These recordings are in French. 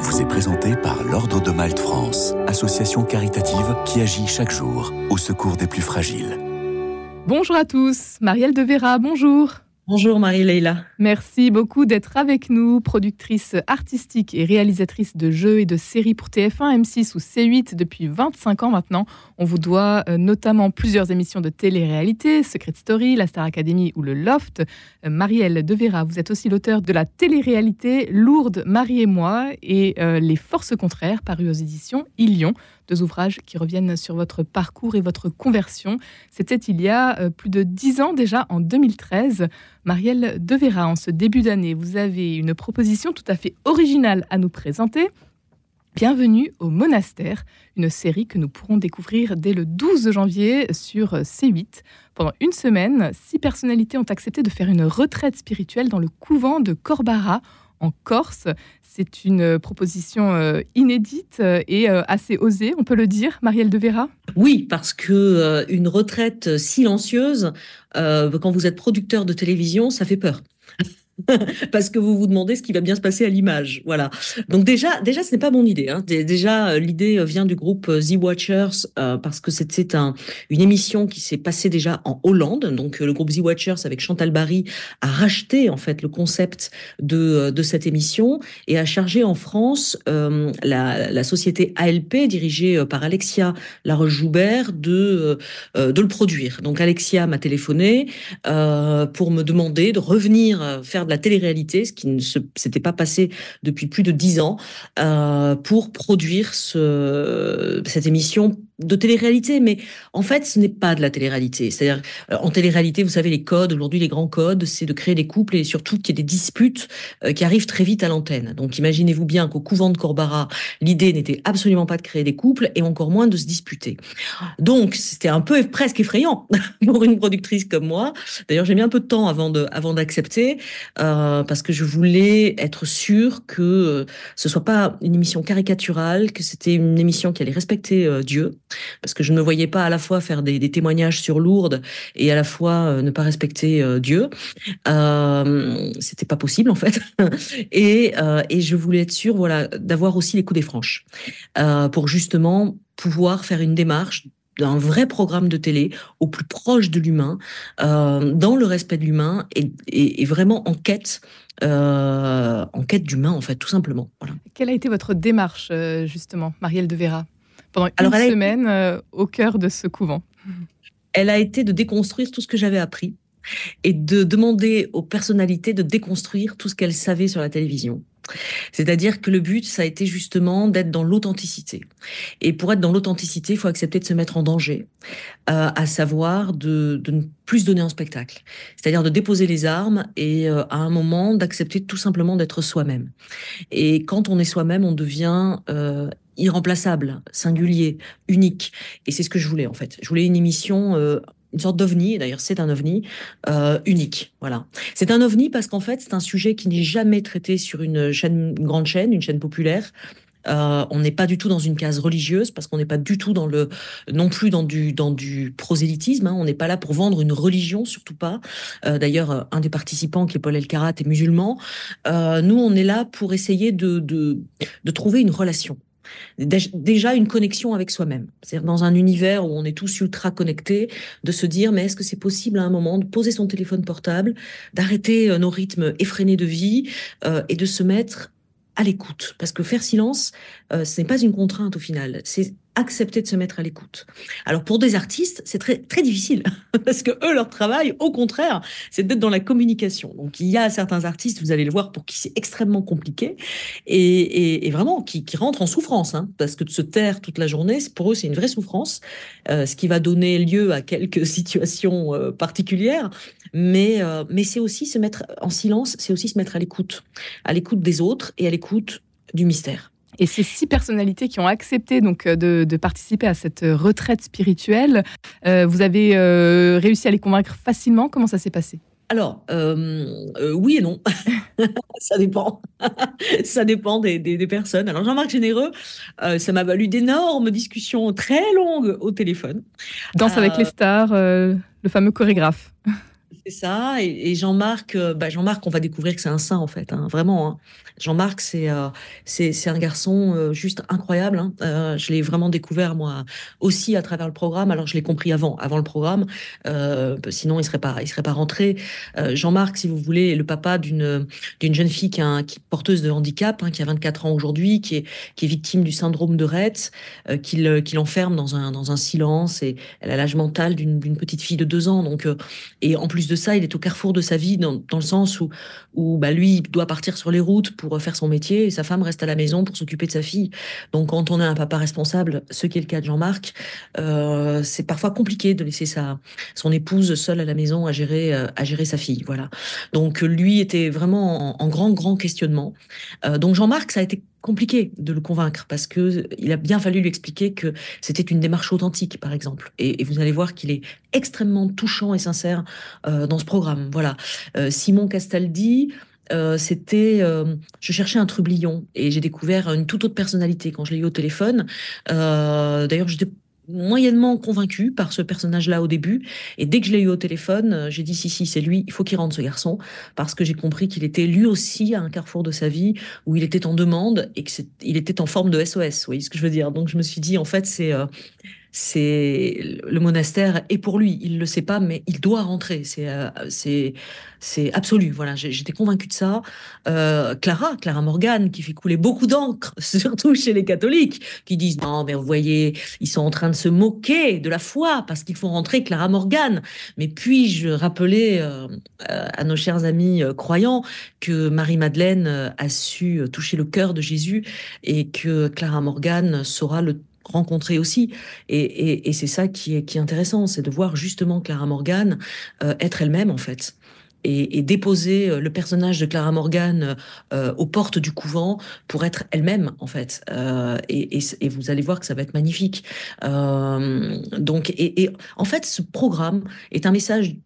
vous est présenté par l'Ordre de Malte France, association caritative qui agit chaque jour au secours des plus fragiles. Bonjour à tous, Marielle de Vera, bonjour. Bonjour Marie-Leila. Merci beaucoup d'être avec nous, productrice artistique et réalisatrice de jeux et de séries pour TF1, M6 ou C8 depuis 25 ans maintenant. On vous doit euh, notamment plusieurs émissions de télé-réalité, Secret Story, la Star Academy ou le Loft. Euh, Marielle de Vera, vous êtes aussi l'auteur de la télé-réalité Lourdes, Marie et moi et euh, Les Forces contraires, paru aux éditions Ilion deux ouvrages qui reviennent sur votre parcours et votre conversion. C'était il y a plus de dix ans déjà, en 2013. Marielle Devera, en ce début d'année, vous avez une proposition tout à fait originale à nous présenter. Bienvenue au Monastère, une série que nous pourrons découvrir dès le 12 janvier sur C8. Pendant une semaine, six personnalités ont accepté de faire une retraite spirituelle dans le couvent de Corbara en Corse. C'est une proposition euh, inédite euh, et euh, assez osée, on peut le dire, Marielle de Vera Oui, parce que une retraite silencieuse, quand vous êtes producteur de télévision, ça fait peur. parce que vous vous demandez ce qui va bien se passer à l'image. Voilà. Donc déjà, déjà, ce n'est pas mon idée. Hein. Déjà, euh, l'idée euh, vient du groupe euh, The Watchers parce que c'était un, une émission qui s'est passée déjà en Hollande. Donc le groupe The Watchers avec Chantal Barry a racheté en fait le concept de, cette émission et a chargé en France la, la, société ALP dirigée par Alexia Laroche-Joubert de de le produire. Donc Alexia m'a téléphoné pour me demander de revenir faire la télé-réalité, ce qui ne s'était pas passé depuis plus de dix ans, euh, pour produire ce, cette émission de télé-réalité, mais en fait, ce n'est pas de la télé-réalité. C'est-à-dire, euh, en télé-réalité, vous savez, les codes, aujourd'hui, les grands codes, c'est de créer des couples et surtout qu'il y ait des disputes euh, qui arrivent très vite à l'antenne. Donc, imaginez-vous bien qu'au couvent de Corbara, l'idée n'était absolument pas de créer des couples et encore moins de se disputer. Donc, c'était un peu presque effrayant pour une productrice comme moi. D'ailleurs, j'ai mis un peu de temps avant de, avant d'accepter, euh, parce que je voulais être sûre que ce soit pas une émission caricaturale, que c'était une émission qui allait respecter Dieu parce que je ne me voyais pas à la fois faire des, témoignages sur Lourdes et à la fois euh, ne pas respecter euh, Dieu. Euh, C'était pas possible en fait. et, euh, et je voulais être sûre, voilà, d'avoir aussi les coups des franches pour justement pouvoir faire une démarche d'un vrai programme de télé au plus proche de l'humain, dans le respect de l'humain et, vraiment en quête, en quête d'humain en fait, tout simplement. Quelle a été votre démarche justement, Marielle de Vera? Pendant une semaine euh, au cœur de ce couvent Elle a été de déconstruire tout ce que j'avais appris et de demander aux personnalités de déconstruire tout ce qu'elles savaient sur la télévision. C'est-à-dire que le but, ça a été justement d'être dans l'authenticité. Et pour être dans l'authenticité, il faut accepter de se mettre en danger, euh, à savoir de, ne plus donner un spectacle. C'est-à-dire de déposer les armes et euh, à un moment d'accepter tout simplement d'être soi-même. Et quand on est soi-même, on devient irremplaçable, singulier, unique. Et c'est ce que je voulais en fait. Je voulais une émission euh, une sorte d'ovni, d'ailleurs c'est un ovni euh, unique. Voilà, c'est un ovni parce qu'en fait c'est un sujet qui n'est jamais traité sur une chaîne, grande chaîne, une chaîne populaire. Euh, on n'est pas du tout dans une case religieuse parce qu'on n'est pas du tout dans le non plus dans du dans du prosélytisme. Hein. On n'est pas là pour vendre une religion, surtout pas. D'ailleurs, un des participants, qui est Paul Elkarat, est musulman. Nous, on est là pour essayer de de trouver une relation déjà une connexion avec soi-même. C'est-à-dire dans un univers où on est tous ultra connectés, de se dire mais est-ce que c'est possible à un moment de poser son téléphone portable, d'arrêter euh, nos rythmes effrénés de vie euh, et de se mettre à l'écoute? Parce que faire silence, euh, ce n'est pas une contrainte au final. C'est accepter de se mettre à l'écoute. Alors pour des artistes, c'est très très difficile parce que eux leur travail, au contraire, c'est d'être dans la communication. Donc il y a certains artistes, vous allez le voir, pour qui c'est extrêmement compliqué et, vraiment qui, qui, rentrent en souffrance hein, parce que de se taire toute la journée, pour eux c'est une vraie souffrance, euh, ce qui va donner lieu à quelques situations euh, particulières. Mais euh, mais c'est aussi se mettre en silence, c'est aussi se mettre à l'écoute, à l'écoute des autres et à l'écoute du mystère. Et ces six personnalités qui ont accepté donc euh, de, participer à cette retraite spirituelle, euh, vous avez euh, réussi à les convaincre facilement? Comment ça s'est passé? Alors, oui et non. ça dépend. ça dépend des, personnes. Alors, Jean-Marc Généreux, ça m'a valu d'énormes discussions très longues au téléphone. Danse avec les stars, le fameux chorégraphe. C'est C'est ça. Et, Jean-Marc, euh, bah Jean-Marc, on va découvrir que c'est un saint en fait, hein, vraiment. Hein. Jean-Marc, c'est euh, c'est un garçon euh, juste incroyable. Hein. Je l'ai vraiment découvert moi aussi à travers le programme. Alors je l'ai compris avant, avant le programme. sinon il serait pas, il serait pas rentré. Jean-Marc, si vous voulez, est le papa d'une d'une jeune fille qui, est porteuse de handicap, qui a 24 ans aujourd'hui, qui est qui est victime du syndrome de Rett, qui qui l'enferme dans un dans un silence et elle a l'âge mental d'une petite fille de deux ans. Donc et en plus de il est au carrefour de sa vie dans, le sens où bah lui il doit partir sur les routes pour faire son métier et sa femme reste à la maison pour s'occuper de sa fille. Donc quand on est un papa responsable, ce qui est le cas de Jean-Marc, euh, c'est parfois compliqué de laisser sa son épouse seule à la maison à gérer euh, à gérer sa fille. Voilà. Donc lui était vraiment en, grand grand questionnement. Euh, donc Jean-Marc, ça a été compliqué de le convaincre parce que il a bien fallu lui expliquer que c'était une démarche authentique, par exemple. Et, vous allez voir qu'il est extrêmement touchant et sincère dans ce programme. Voilà. Simon Castaldi, euh, c'était, euh, je cherchais un trublion et j'ai découvert une toute autre personnalité quand je l'ai eu au téléphone. Euh, d'ailleurs, j'étais moyennement convaincue par ce personnage-là au début. Et dès que je l'ai eu au téléphone, j'ai dit si, si, c'est lui, il faut qu'il rentre ce garçon, parce que j'ai compris qu'il était lui aussi à un carrefour de sa vie où il était en demande et qu'il était en forme de SOS. Vous voyez ce que je veux dire Donc je me suis dit, en fait, c'est c'est le monastère est pour lui. Il le sait pas, mais il doit rentrer. C'est euh, absolu. Voilà, j'étais convaincue de ça. Euh, Clara, Clara Morgan, qui fait couler beaucoup d'encre, surtout chez les catholiques, qui disent non, mais vous voyez, ils sont en train de se moquer de la foi parce qu'il faut rentrer Clara Morgan. Mais puis-je rappeler euh, à nos chers amis croyants que Marie Madeleine a su toucher le cœur de Jésus et que Clara Morgan saura le rencontrer aussi. Et, c'est ça qui est, qui est intéressant, c'est de voir justement Clara Morgan euh, être elle-même en fait. Et, déposer euh, le personnage de Clara Morgan euh, aux portes du couvent pour être elle-même en fait. et, vous allez voir que ça va être magnifique. donc, et, en fait, ce programme est un message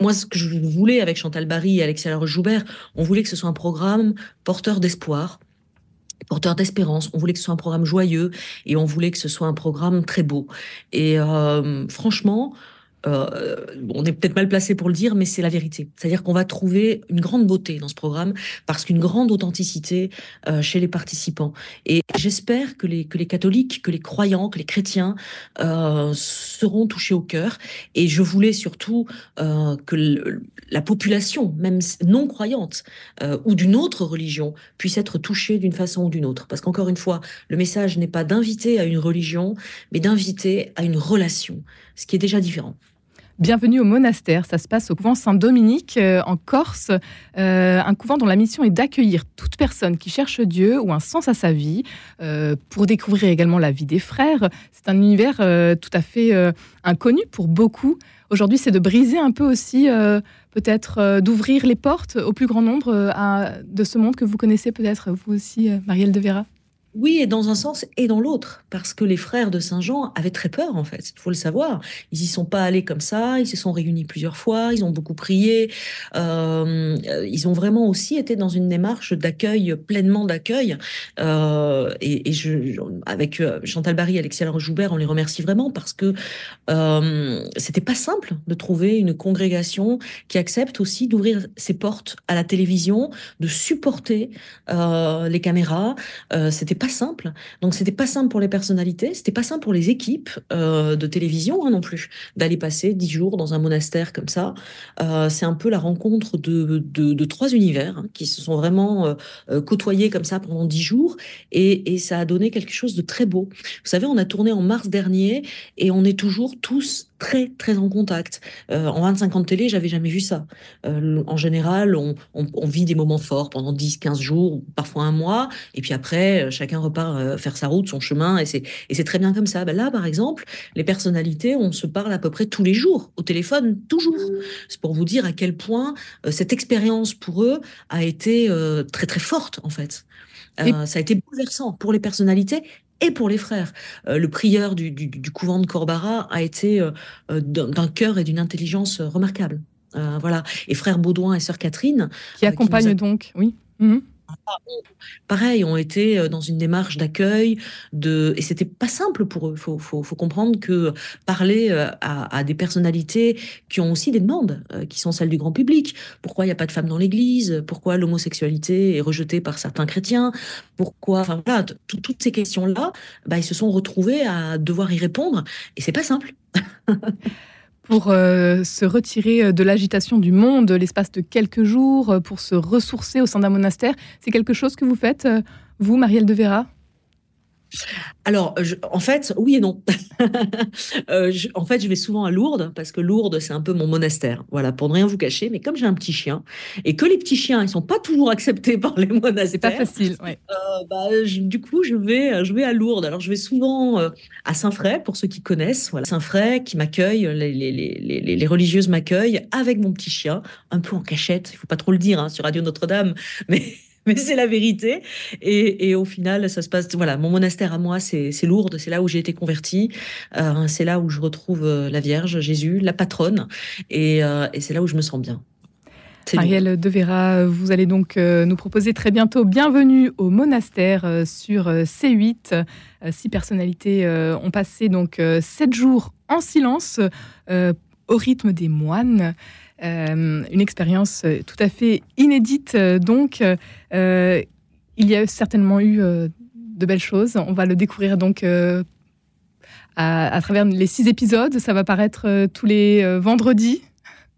moi, ce que je voulais avec Chantal Barry et Alexia Joubert, on voulait que ce soit un programme porteur d'espoir, porteur d'espérance. On voulait que ce soit un programme joyeux et on voulait que ce soit un programme très beau. Et euh, franchement, euh, on est peut-être mal placé pour le dire, mais c'est la vérité. C'est-à-dire qu'on va trouver une grande beauté dans ce programme parce qu'une grande authenticité euh, chez les participants. Et j'espère que les, que les catholiques, que les croyants, que les chrétiens seront touchés au cœur. Et je voulais surtout que la population, même non croyante ou d'une autre religion, puisse être touchée d'une façon ou d'une autre. Parce qu'encore une fois, le message n'est pas d'inviter à une religion, mais d'inviter à une relation, ce qui est déjà différent. Bienvenue au monastère. Ça se passe au couvent Saint-Dominique euh, en Corse, euh, un couvent dont la mission est d'accueillir toute personne qui cherche Dieu ou un sens à sa vie, euh, pour découvrir également la vie des frères. C'est un univers tout à fait inconnu pour beaucoup. Aujourd'hui, c'est de briser un peu aussi, peut-être d'ouvrir les portes au plus grand nombre de ce monde que vous connaissez peut-être vous aussi, Marielle de Vera. Oui, et dans un sens et dans l'autre, parce que les frères de Saint Jean avaient très peur, en fait. Il faut le savoir. Ils y sont pas allés comme ça. Ils se sont réunis plusieurs fois. Ils ont beaucoup prié. Euh, ils ont vraiment aussi été dans une démarche d'accueil, pleinement d'accueil. Euh, et, et avec euh, Chantal Barry, Alexia Joubert, on les remercie vraiment parce que euh, c'était pas simple de trouver une congrégation qui accepte aussi d'ouvrir ses portes à la télévision, de supporter les caméras. Euh, c'était simple. Donc c'était pas simple pour les personnalités, c'était pas simple pour les équipes euh, de télévision hein, non plus d'aller passer dix jours dans un monastère comme ça. Euh, c'est un peu la rencontre de, de, trois univers hein, qui se sont vraiment euh, côtoyés comme ça pendant dix jours et, et ça a donné quelque chose de très beau. Vous savez, on a tourné en mars dernier et on est toujours tous très très en contact. Euh, en 25 ans de télé, j'avais jamais vu ça. Euh, en général, on, on, vit des moments forts pendant 10, 15 jours, parfois un mois, et puis après, euh, chacun repart faire sa route, son chemin, et c'est et c'est très bien comme ça. Ben là, par exemple, les personnalités, on se parle à peu près tous les jours, au téléphone, toujours. C'est pour vous dire à quel point cette expérience pour eux a été très très forte en fait. ça a été bouleversant pour les personnalités et pour les frères. Euh, le prieur du, couvent de Corbara a été euh, euh, d'un cœur et d'une intelligence remarquable. voilà. Et frère Baudouin et sœur Catherine. Qui accompagnent donc, oui. Mhm. Pareil, ont été euh, dans une démarche d'accueil, de... et c'était pas simple pour eux. Il faut, comprendre que parler euh, à, à, des personnalités qui ont aussi des demandes, euh, qui sont celles du grand public. Pourquoi il n'y a pas de femmes dans l'Église? Pourquoi l'homosexualité est rejetée par certains chrétiens? Pourquoi Enfin voilà, toutes ces questions-là, bah, ils se sont retrouvés à devoir y répondre, et c'est pas simple. pour euh, se retirer euh, de l'agitation du monde l'espace de quelques jours, euh, pour se ressourcer au sein d'un monastère. C'est quelque chose que vous faites, vous, Marielle de Vera alors, en fait, oui et non. euh, en fait, je vais souvent à Lourdes parce que Lourdes, c'est un peu mon monastère. Voilà, pour ne rien vous cacher. Mais comme j'ai un petit chien et que les petits chiens, ils sont pas toujours acceptés par les monastères. C'est pas facile. Ouais. Euh, bah, du coup, je vais, je vais à Lourdes. Alors, je vais souvent euh, à Saint-Fray pour ceux qui connaissent. Voilà, Saint-Fray qui m'accueille, les, les, les, les, religieuses m'accueillent avec mon petit chien, un peu en cachette. Il faut pas trop le dire hein, sur Radio Notre-Dame, mais mais c'est la vérité. Et, au final, ça se passe. Voilà, mon monastère à moi, c'est Lourdes, c'est là où j'ai été convertie, euh, c'est là où je retrouve euh, la Vierge, Jésus, la patronne, et, euh, et c'est là où je me sens bien. Ariel De Vera, vous allez donc nous proposer très bientôt Bienvenue au monastère sur C8. Six personnalités ont passé donc sept jours en silence au rythme des moines. Euh, une expérience euh, tout à fait inédite. Euh, donc, il y a certainement eu de belles choses. On va le découvrir donc à, travers les six épisodes. Ça va paraître tous les vendredis.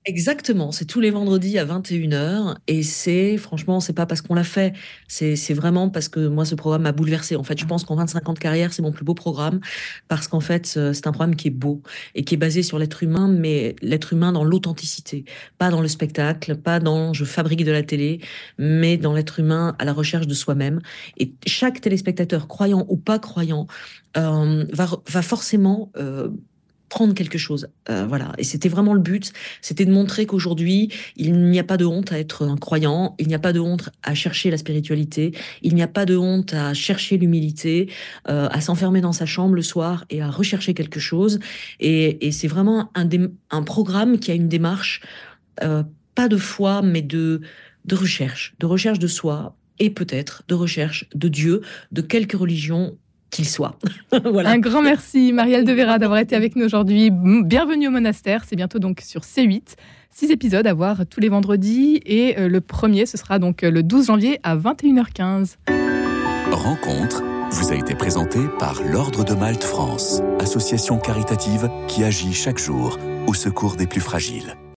Exactement, c'est tous les vendredis à 21h et c'est franchement, c'est pas parce qu'on l'a fait, c'est vraiment parce que moi ce programme m'a bouleversé. En fait, je pense qu'en 25 ans de carrière, c'est mon plus beau programme parce qu'en fait, c'est un programme qui est beau et qui est basé sur l'être humain, mais l'être humain dans l'authenticité, pas dans le spectacle, pas dans je fabrique de la télé, mais dans l'être humain à la recherche de soi-même. Et chaque téléspectateur, croyant ou pas croyant, euh, va, va forcément euh, prendre quelque chose. Euh, voilà. Et c'était vraiment le but. C'était de montrer qu'aujourd'hui, il n'y a pas de honte à être un croyant. Il n'y a pas de honte à chercher la spiritualité. Il n'y a pas de honte à chercher l'humilité, euh, à s'enfermer dans sa chambre le soir et à rechercher quelque chose. Et, c'est vraiment un, un programme qui a une démarche, euh, pas de foi, mais de, de recherche, de recherche de soi et peut-être de recherche de Dieu, de quelque religion qu'il soit. voilà. Un grand merci, Marielle de Vera, d'avoir été avec nous aujourd'hui. Bienvenue au monastère. C'est bientôt donc sur C8. Six épisodes à voir tous les vendredis. Et euh, le premier, ce sera donc euh, le 12 janvier à 21h15. Rencontre vous a été présenté par l'Ordre de Malte France, association caritative qui agit chaque jour au secours des plus fragiles.